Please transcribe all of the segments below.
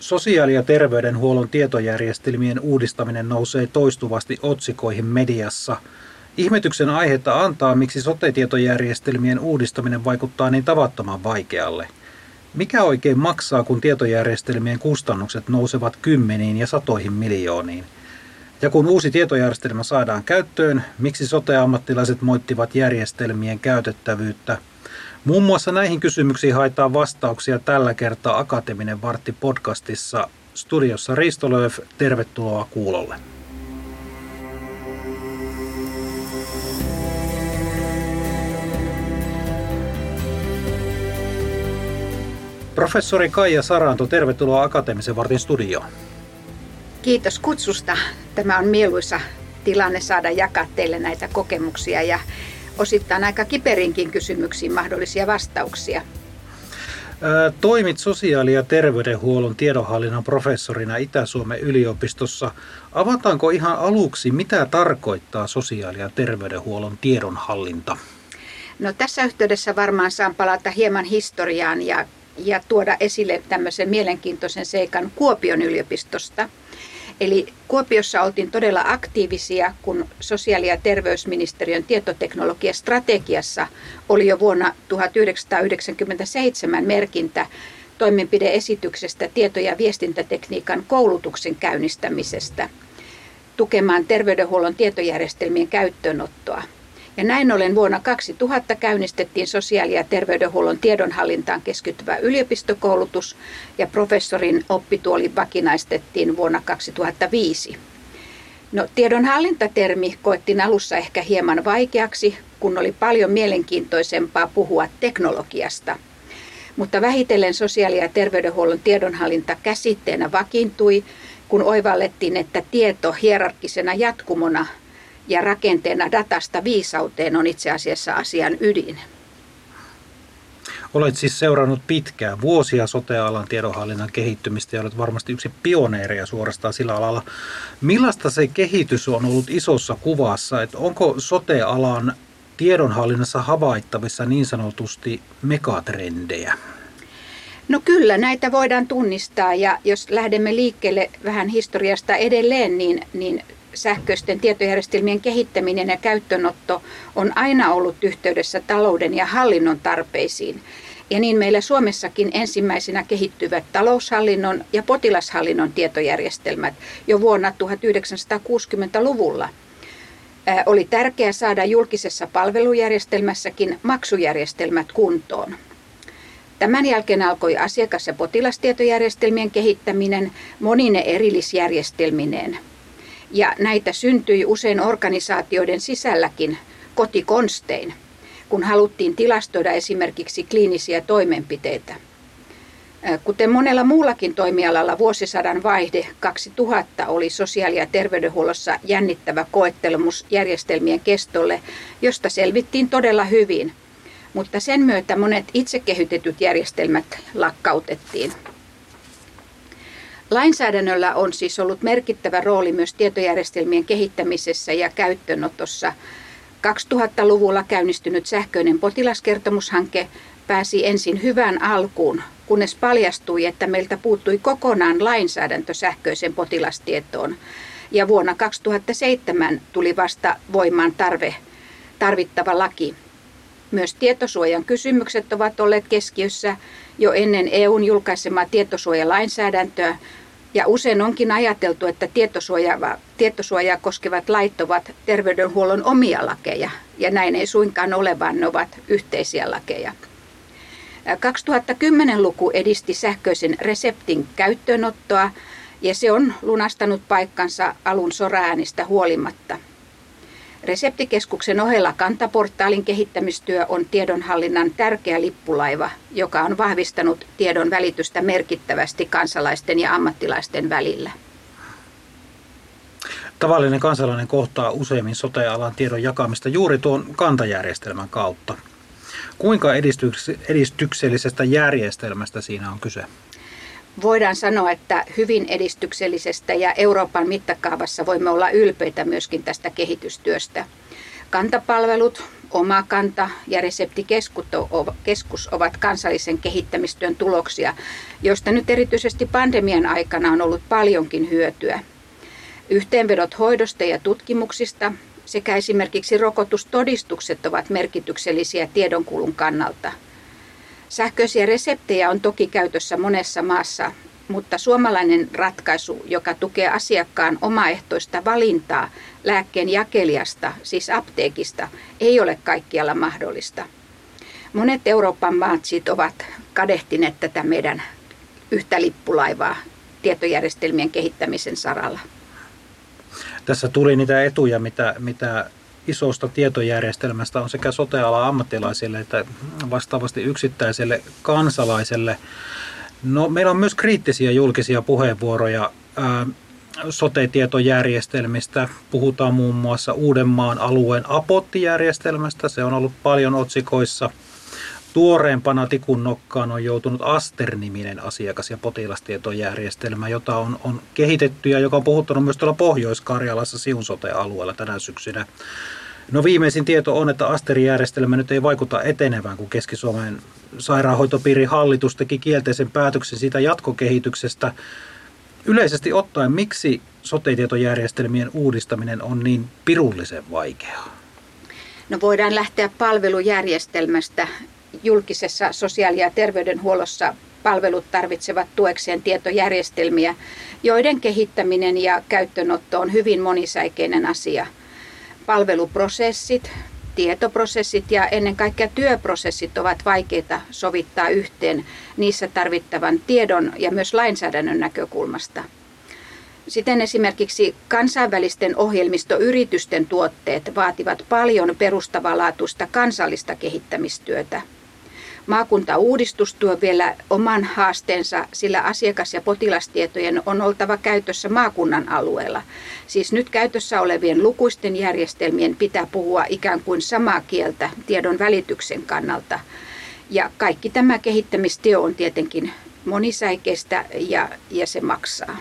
Sosiaali- ja terveydenhuollon tietojärjestelmien uudistaminen nousee toistuvasti otsikoihin mediassa. Ihmetyksen aihetta antaa, miksi sote-tietojärjestelmien uudistaminen vaikuttaa niin tavattoman vaikealle. Mikä oikein maksaa, kun tietojärjestelmien kustannukset nousevat kymmeniin ja satoihin miljooniin? Ja kun uusi tietojärjestelmä saadaan käyttöön, miksi sote-ammattilaiset moittivat järjestelmien käytettävyyttä – Muun muassa näihin kysymyksiin haetaan vastauksia tällä kertaa Akateminen vartti podcastissa. Studiossa Risto Lööf, tervetuloa kuulolle. Professori Kaija Saranto, tervetuloa Akateemisen vartin studioon. Kiitos kutsusta. Tämä on mieluisa tilanne saada jakaa teille näitä kokemuksia ja osittain aika kiperinkin kysymyksiin mahdollisia vastauksia. Toimit sosiaali- ja terveydenhuollon tiedonhallinnan professorina Itä-Suomen yliopistossa. Avataanko ihan aluksi, mitä tarkoittaa sosiaali- ja terveydenhuollon tiedonhallinta? No, tässä yhteydessä varmaan saan palata hieman historiaan ja, ja tuoda esille tämmöisen mielenkiintoisen seikan Kuopion yliopistosta – Eli Kuopiossa oltiin todella aktiivisia, kun sosiaali- ja terveysministeriön tietoteknologiastrategiassa oli jo vuonna 1997 merkintä toimenpideesityksestä tieto- ja viestintätekniikan koulutuksen käynnistämisestä tukemaan terveydenhuollon tietojärjestelmien käyttöönottoa – ja näin ollen vuonna 2000 käynnistettiin sosiaali- ja terveydenhuollon tiedonhallintaan keskittyvä yliopistokoulutus ja professorin oppituoli vakinaistettiin vuonna 2005. No, tiedonhallintatermi koettiin alussa ehkä hieman vaikeaksi, kun oli paljon mielenkiintoisempaa puhua teknologiasta. Mutta vähitellen sosiaali- ja terveydenhuollon tiedonhallinta käsitteenä vakiintui, kun oivallettiin, että tieto hierarkkisena jatkumona ja rakenteena datasta viisauteen on itse asiassa asian ydin. Olet siis seurannut pitkään vuosia sotealan tiedonhallinnan kehittymistä ja olet varmasti yksi pioneereja suorastaan sillä alalla. Millaista se kehitys on ollut isossa kuvassa? Että onko sotealan tiedonhallinnassa havaittavissa niin sanotusti megatrendejä? No kyllä, näitä voidaan tunnistaa ja jos lähdemme liikkeelle vähän historiasta edelleen, niin, niin sähköisten tietojärjestelmien kehittäminen ja käyttöönotto on aina ollut yhteydessä talouden ja hallinnon tarpeisiin. Ja niin meillä Suomessakin ensimmäisenä kehittyvät taloushallinnon ja potilashallinnon tietojärjestelmät jo vuonna 1960-luvulla. Oli tärkeää saada julkisessa palvelujärjestelmässäkin maksujärjestelmät kuntoon. Tämän jälkeen alkoi asiakas- ja potilastietojärjestelmien kehittäminen monine erillisjärjestelmineen – ja näitä syntyi usein organisaatioiden sisälläkin kotikonstein, kun haluttiin tilastoida esimerkiksi kliinisiä toimenpiteitä. Kuten monella muullakin toimialalla vuosisadan vaihde 2000 oli sosiaali- ja terveydenhuollossa jännittävä koettelemus järjestelmien kestolle, josta selvittiin todella hyvin. Mutta sen myötä monet itse kehitetyt järjestelmät lakkautettiin. Lainsäädännöllä on siis ollut merkittävä rooli myös tietojärjestelmien kehittämisessä ja käyttöönotossa. 2000-luvulla käynnistynyt sähköinen potilaskertomushanke pääsi ensin hyvään alkuun, kunnes paljastui, että meiltä puuttui kokonaan lainsäädäntö sähköisen potilastietoon. Ja vuonna 2007 tuli vasta voimaan tarve, tarvittava laki. Myös tietosuojan kysymykset ovat olleet keskiössä jo ennen EUn julkaisemaa tietosuojalainsäädäntöä, ja usein onkin ajateltu, että tietosuojaa, tietosuojaa koskevat lait ovat terveydenhuollon omia lakeja, ja näin ei suinkaan ole, vaan ne ovat yhteisiä lakeja. 2010-luku edisti sähköisen reseptin käyttöönottoa, ja se on lunastanut paikkansa alun soraäänistä huolimatta – Reseptikeskuksen ohella kantaportaalin kehittämistyö on tiedonhallinnan tärkeä lippulaiva, joka on vahvistanut tiedon välitystä merkittävästi kansalaisten ja ammattilaisten välillä. Tavallinen kansalainen kohtaa useimmin sote-alan tiedon jakamista juuri tuon kantajärjestelmän kautta. Kuinka edistyksellisestä järjestelmästä siinä on kyse? Voidaan sanoa, että hyvin edistyksellisestä ja Euroopan mittakaavassa voimme olla ylpeitä myöskin tästä kehitystyöstä. Kantapalvelut Omakanta ja Reseptikeskus ovat kansallisen kehittämistyön tuloksia, joista nyt erityisesti pandemian aikana on ollut paljonkin hyötyä. Yhteenvedot hoidosta ja tutkimuksista sekä esimerkiksi rokotustodistukset ovat merkityksellisiä tiedonkulun kannalta. Sähköisiä reseptejä on toki käytössä monessa maassa, mutta suomalainen ratkaisu, joka tukee asiakkaan omaehtoista valintaa lääkkeen jakelijasta, siis apteekista, ei ole kaikkialla mahdollista. Monet Euroopan maat siitä ovat kadehtineet tätä meidän yhtä lippulaivaa tietojärjestelmien kehittämisen saralla. Tässä tuli niitä etuja, mitä, mitä isosta tietojärjestelmästä on sekä soteala ammattilaisille että vastaavasti yksittäiselle kansalaiselle. No, meillä on myös kriittisiä julkisia puheenvuoroja ää, sote-tietojärjestelmistä. Puhutaan muun muassa Uudenmaan alueen apottijärjestelmästä. Se on ollut paljon otsikoissa. Tuoreempana tikun nokkaan on joutunut Aster-niminen asiakas- ja potilastietojärjestelmä, jota on, on kehitetty ja joka on puhuttanut myös tuolla Pohjois-Karjalassa Siun sote-alueella tänä syksynä. No viimeisin tieto on, että Asterijärjestelmä nyt ei vaikuta etenevään, kun Keski-Suomen sairaanhoitopiirin hallitus teki kielteisen päätöksen siitä jatkokehityksestä. Yleisesti ottaen, miksi sote-tietojärjestelmien uudistaminen on niin pirullisen vaikeaa? No voidaan lähteä palvelujärjestelmästä. Julkisessa sosiaali- ja terveydenhuollossa palvelut tarvitsevat tuekseen tietojärjestelmiä, joiden kehittäminen ja käyttöönotto on hyvin monisäikeinen asia – palveluprosessit, tietoprosessit ja ennen kaikkea työprosessit ovat vaikeita sovittaa yhteen niissä tarvittavan tiedon ja myös lainsäädännön näkökulmasta. Siten esimerkiksi kansainvälisten ohjelmistoyritysten tuotteet vaativat paljon perustavanlaatuista kansallista kehittämistyötä – Maakuntauudistus tuo vielä oman haasteensa, sillä asiakas- ja potilastietojen on oltava käytössä maakunnan alueella. Siis nyt käytössä olevien lukuisten järjestelmien pitää puhua ikään kuin samaa kieltä tiedon välityksen kannalta. Ja kaikki tämä kehittämistyö on tietenkin monisäikeistä ja, ja se maksaa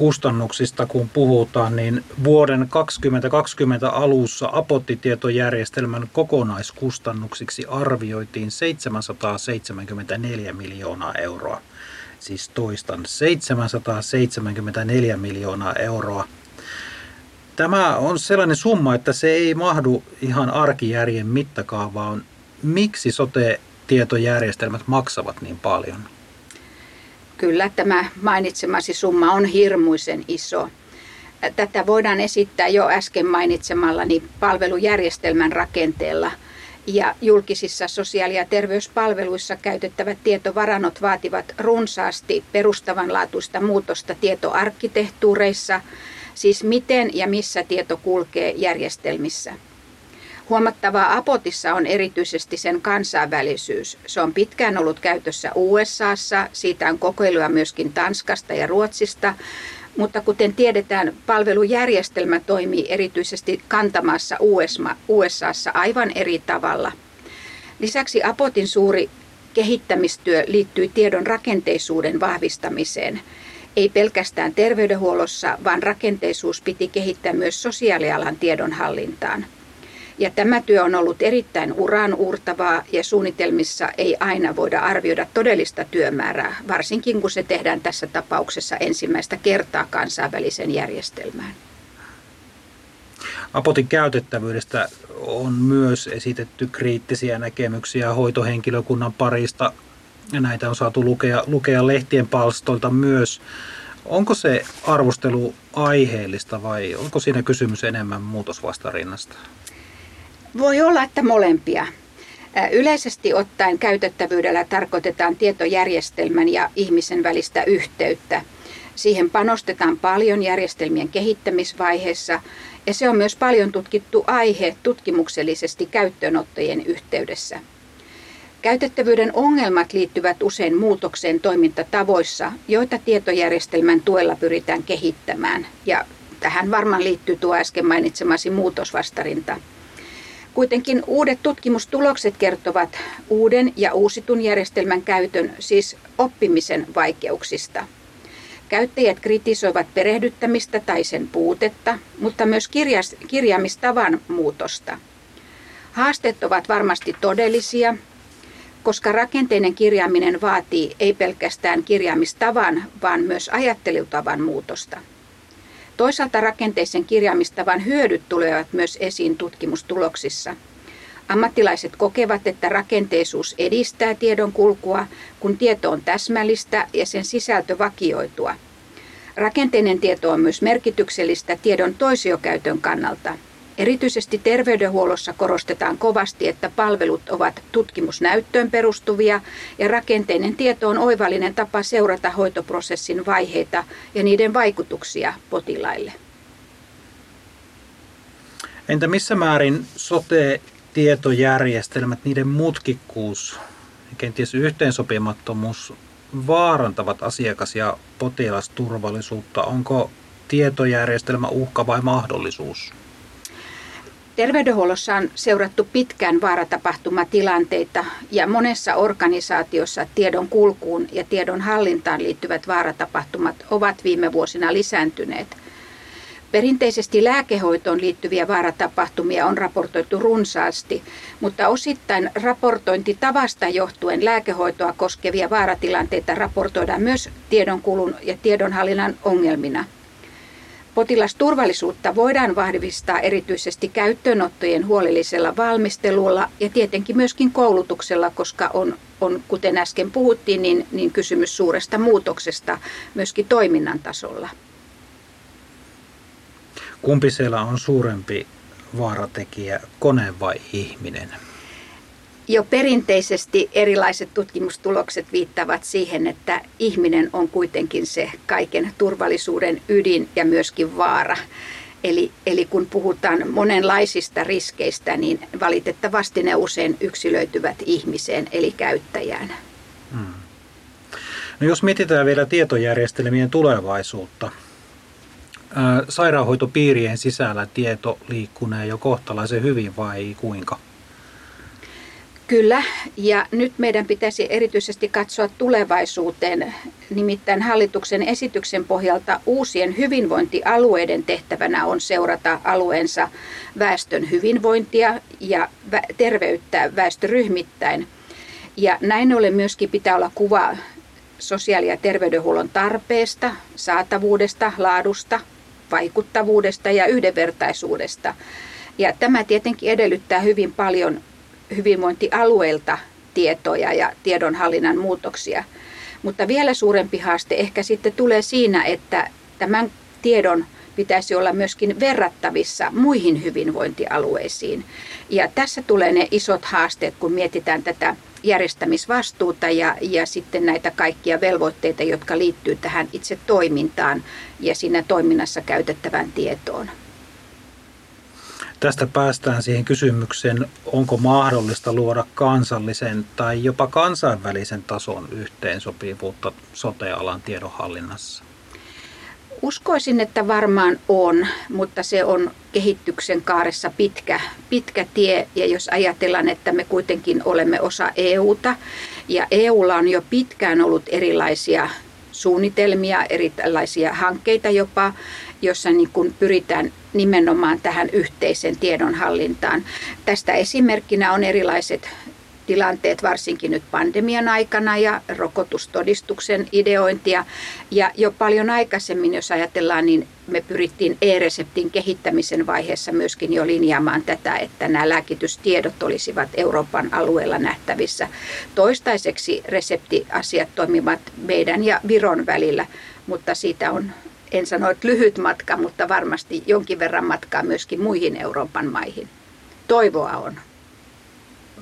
kustannuksista kun puhutaan, niin vuoden 2020 alussa apottitietojärjestelmän kokonaiskustannuksiksi arvioitiin 774 miljoonaa euroa. Siis toistan, 774 miljoonaa euroa. Tämä on sellainen summa, että se ei mahdu ihan arkijärjen mittakaavaan. Miksi sote-tietojärjestelmät maksavat niin paljon? Kyllä tämä mainitsemasi summa on hirmuisen iso. Tätä voidaan esittää jo äsken mainitsemallani palvelujärjestelmän rakenteella. Ja julkisissa sosiaali- ja terveyspalveluissa käytettävät tietovarannot vaativat runsaasti perustavanlaatuista muutosta tietoarkkitehtuureissa, siis miten ja missä tieto kulkee järjestelmissä. Huomattavaa Apotissa on erityisesti sen kansainvälisyys. Se on pitkään ollut käytössä USAssa, siitä on kokeiluja myöskin Tanskasta ja Ruotsista, mutta kuten tiedetään, palvelujärjestelmä toimii erityisesti kantamassa USAssa aivan eri tavalla. Lisäksi Apotin suuri kehittämistyö liittyy tiedon rakenteisuuden vahvistamiseen. Ei pelkästään terveydenhuollossa, vaan rakenteisuus piti kehittää myös sosiaalialan tiedonhallintaan. Ja tämä työ on ollut erittäin uraan uurtavaa ja suunnitelmissa ei aina voida arvioida todellista työmäärää, varsinkin kun se tehdään tässä tapauksessa ensimmäistä kertaa kansainvälisen järjestelmään. Apotin käytettävyydestä on myös esitetty kriittisiä näkemyksiä hoitohenkilökunnan parista. Näitä on saatu lukea, lukea lehtien palstoilta myös. Onko se arvostelu aiheellista vai onko siinä kysymys enemmän muutosvastarinnasta? Voi olla, että molempia. Yleisesti ottaen käytettävyydellä tarkoitetaan tietojärjestelmän ja ihmisen välistä yhteyttä. Siihen panostetaan paljon järjestelmien kehittämisvaiheessa ja se on myös paljon tutkittu aihe tutkimuksellisesti käyttöönottojen yhteydessä. Käytettävyyden ongelmat liittyvät usein muutokseen toimintatavoissa, joita tietojärjestelmän tuella pyritään kehittämään. Ja tähän varmaan liittyy tuo äsken mainitsemasi muutosvastarinta. Kuitenkin uudet tutkimustulokset kertovat uuden ja uusitun järjestelmän käytön, siis oppimisen vaikeuksista. Käyttäjät kritisoivat perehdyttämistä tai sen puutetta, mutta myös kirjas, kirjaamistavan muutosta. Haasteet ovat varmasti todellisia, koska rakenteinen kirjaaminen vaatii ei pelkästään kirjaamistavan, vaan myös ajattelutavan muutosta. Toisaalta rakenteisen kirjaamistavan hyödyt tulevat myös esiin tutkimustuloksissa. Ammattilaiset kokevat, että rakenteisuus edistää tiedon kulkua, kun tieto on täsmällistä ja sen sisältö vakioitua. Rakenteinen tieto on myös merkityksellistä tiedon toisiokäytön kannalta – Erityisesti terveydenhuollossa korostetaan kovasti, että palvelut ovat tutkimusnäyttöön perustuvia ja rakenteinen tieto on oivallinen tapa seurata hoitoprosessin vaiheita ja niiden vaikutuksia potilaille. Entä missä määrin sote-tietojärjestelmät, niiden mutkikkuus ja kenties yhteensopimattomuus vaarantavat asiakas- ja potilasturvallisuutta? Onko tietojärjestelmä uhka vai mahdollisuus? Terveydenhuollossa on seurattu pitkään vaaratapahtumatilanteita ja monessa organisaatiossa tiedon kulkuun ja tiedon hallintaan liittyvät vaaratapahtumat ovat viime vuosina lisääntyneet. Perinteisesti lääkehoitoon liittyviä vaaratapahtumia on raportoitu runsaasti, mutta osittain raportointitavasta johtuen lääkehoitoa koskevia vaaratilanteita raportoidaan myös tiedonkulun ja tiedonhallinnan ongelmina – Potilasturvallisuutta voidaan vahvistaa erityisesti käyttöönottojen huolellisella valmistelulla ja tietenkin myöskin koulutuksella, koska on, on kuten äsken puhuttiin, niin, niin kysymys suuresta muutoksesta myöskin toiminnan tasolla. Kumpi siellä on suurempi vaaratekijä, kone vai ihminen? Jo perinteisesti erilaiset tutkimustulokset viittavat siihen, että ihminen on kuitenkin se kaiken turvallisuuden ydin ja myöskin vaara. Eli, eli kun puhutaan monenlaisista riskeistä, niin valitettavasti ne usein yksilöityvät ihmiseen eli käyttäjään. Hmm. No jos mietitään vielä tietojärjestelmien tulevaisuutta, sairaanhoitopiirien sisällä tieto liikkunee jo kohtalaisen hyvin vai kuinka? Kyllä, ja nyt meidän pitäisi erityisesti katsoa tulevaisuuteen. Nimittäin hallituksen esityksen pohjalta uusien hyvinvointialueiden tehtävänä on seurata alueensa väestön hyvinvointia ja terveyttä väestöryhmittäin. Ja näin ollen myöskin pitää olla kuva sosiaali- ja terveydenhuollon tarpeesta, saatavuudesta, laadusta, vaikuttavuudesta ja yhdenvertaisuudesta. Ja tämä tietenkin edellyttää hyvin paljon hyvinvointialueelta tietoja ja tiedonhallinnan muutoksia. Mutta vielä suurempi haaste ehkä sitten tulee siinä, että tämän tiedon pitäisi olla myöskin verrattavissa muihin hyvinvointialueisiin. Ja tässä tulee ne isot haasteet, kun mietitään tätä järjestämisvastuuta ja, ja sitten näitä kaikkia velvoitteita, jotka liittyy tähän itse toimintaan ja siinä toiminnassa käytettävään tietoon. Tästä päästään siihen kysymykseen, onko mahdollista luoda kansallisen tai jopa kansainvälisen tason yhteensopivuutta sote-alan tiedonhallinnassa? Uskoisin, että varmaan on, mutta se on kehityksen kaaressa pitkä, pitkä tie. Ja jos ajatellaan, että me kuitenkin olemme osa EUta ja EUlla on jo pitkään ollut erilaisia suunnitelmia, erilaisia hankkeita jopa, jossa niin kuin pyritään nimenomaan tähän yhteisen tiedonhallintaan. Tästä esimerkkinä on erilaiset tilanteet, varsinkin nyt pandemian aikana ja rokotustodistuksen ideointia. Ja jo paljon aikaisemmin, jos ajatellaan, niin me pyrittiin e-reseptin kehittämisen vaiheessa myöskin jo linjaamaan tätä, että nämä lääkitystiedot olisivat Euroopan alueella nähtävissä. Toistaiseksi reseptiasiat toimivat meidän ja Viron välillä, mutta siitä on en sano, että lyhyt matka, mutta varmasti jonkin verran matkaa myöskin muihin Euroopan maihin. Toivoa on.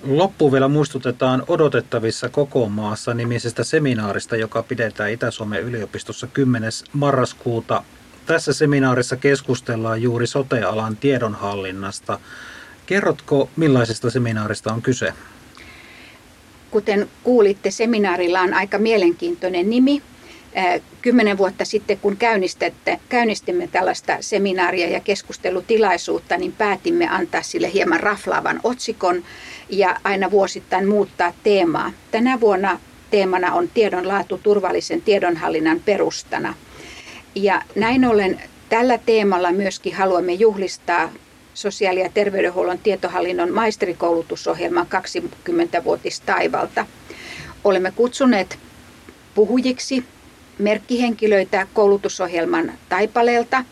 Loppuun vielä muistutetaan odotettavissa koko maassa nimisestä seminaarista, joka pidetään Itä-Suomen yliopistossa 10. marraskuuta. Tässä seminaarissa keskustellaan juuri sote-alan tiedonhallinnasta. Kerrotko, millaisesta seminaarista on kyse? Kuten kuulitte, seminaarilla on aika mielenkiintoinen nimi. Kymmenen vuotta sitten, kun käynnistimme tällaista seminaaria ja keskustelutilaisuutta, niin päätimme antaa sille hieman raflaavan otsikon ja aina vuosittain muuttaa teemaa. Tänä vuonna teemana on tiedonlaatu turvallisen tiedonhallinnan perustana. Ja näin ollen tällä teemalla myöskin haluamme juhlistaa sosiaali- ja terveydenhuollon tietohallinnon maisterikoulutusohjelman 20-vuotistaivalta. Olemme kutsuneet puhujiksi merkkihenkilöitä koulutusohjelman taipaleelta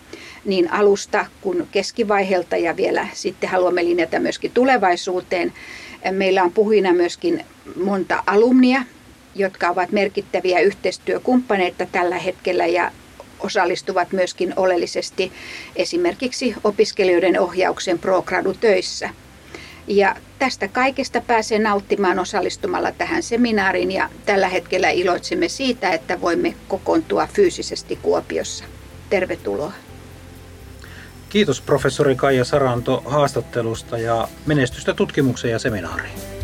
niin alusta kuin keskivaiheelta ja vielä sitten haluamme linjata myöskin tulevaisuuteen. Meillä on puhujina myöskin monta alumnia, jotka ovat merkittäviä yhteistyökumppaneita tällä hetkellä ja osallistuvat myöskin oleellisesti esimerkiksi opiskelijoiden ohjauksen pro-gradu-töissä. Ja tästä kaikesta pääsee nauttimaan osallistumalla tähän seminaariin ja tällä hetkellä iloitsemme siitä, että voimme kokoontua fyysisesti Kuopiossa. Tervetuloa. Kiitos professori Kaija Saranto haastattelusta ja menestystä tutkimukseen ja seminaariin.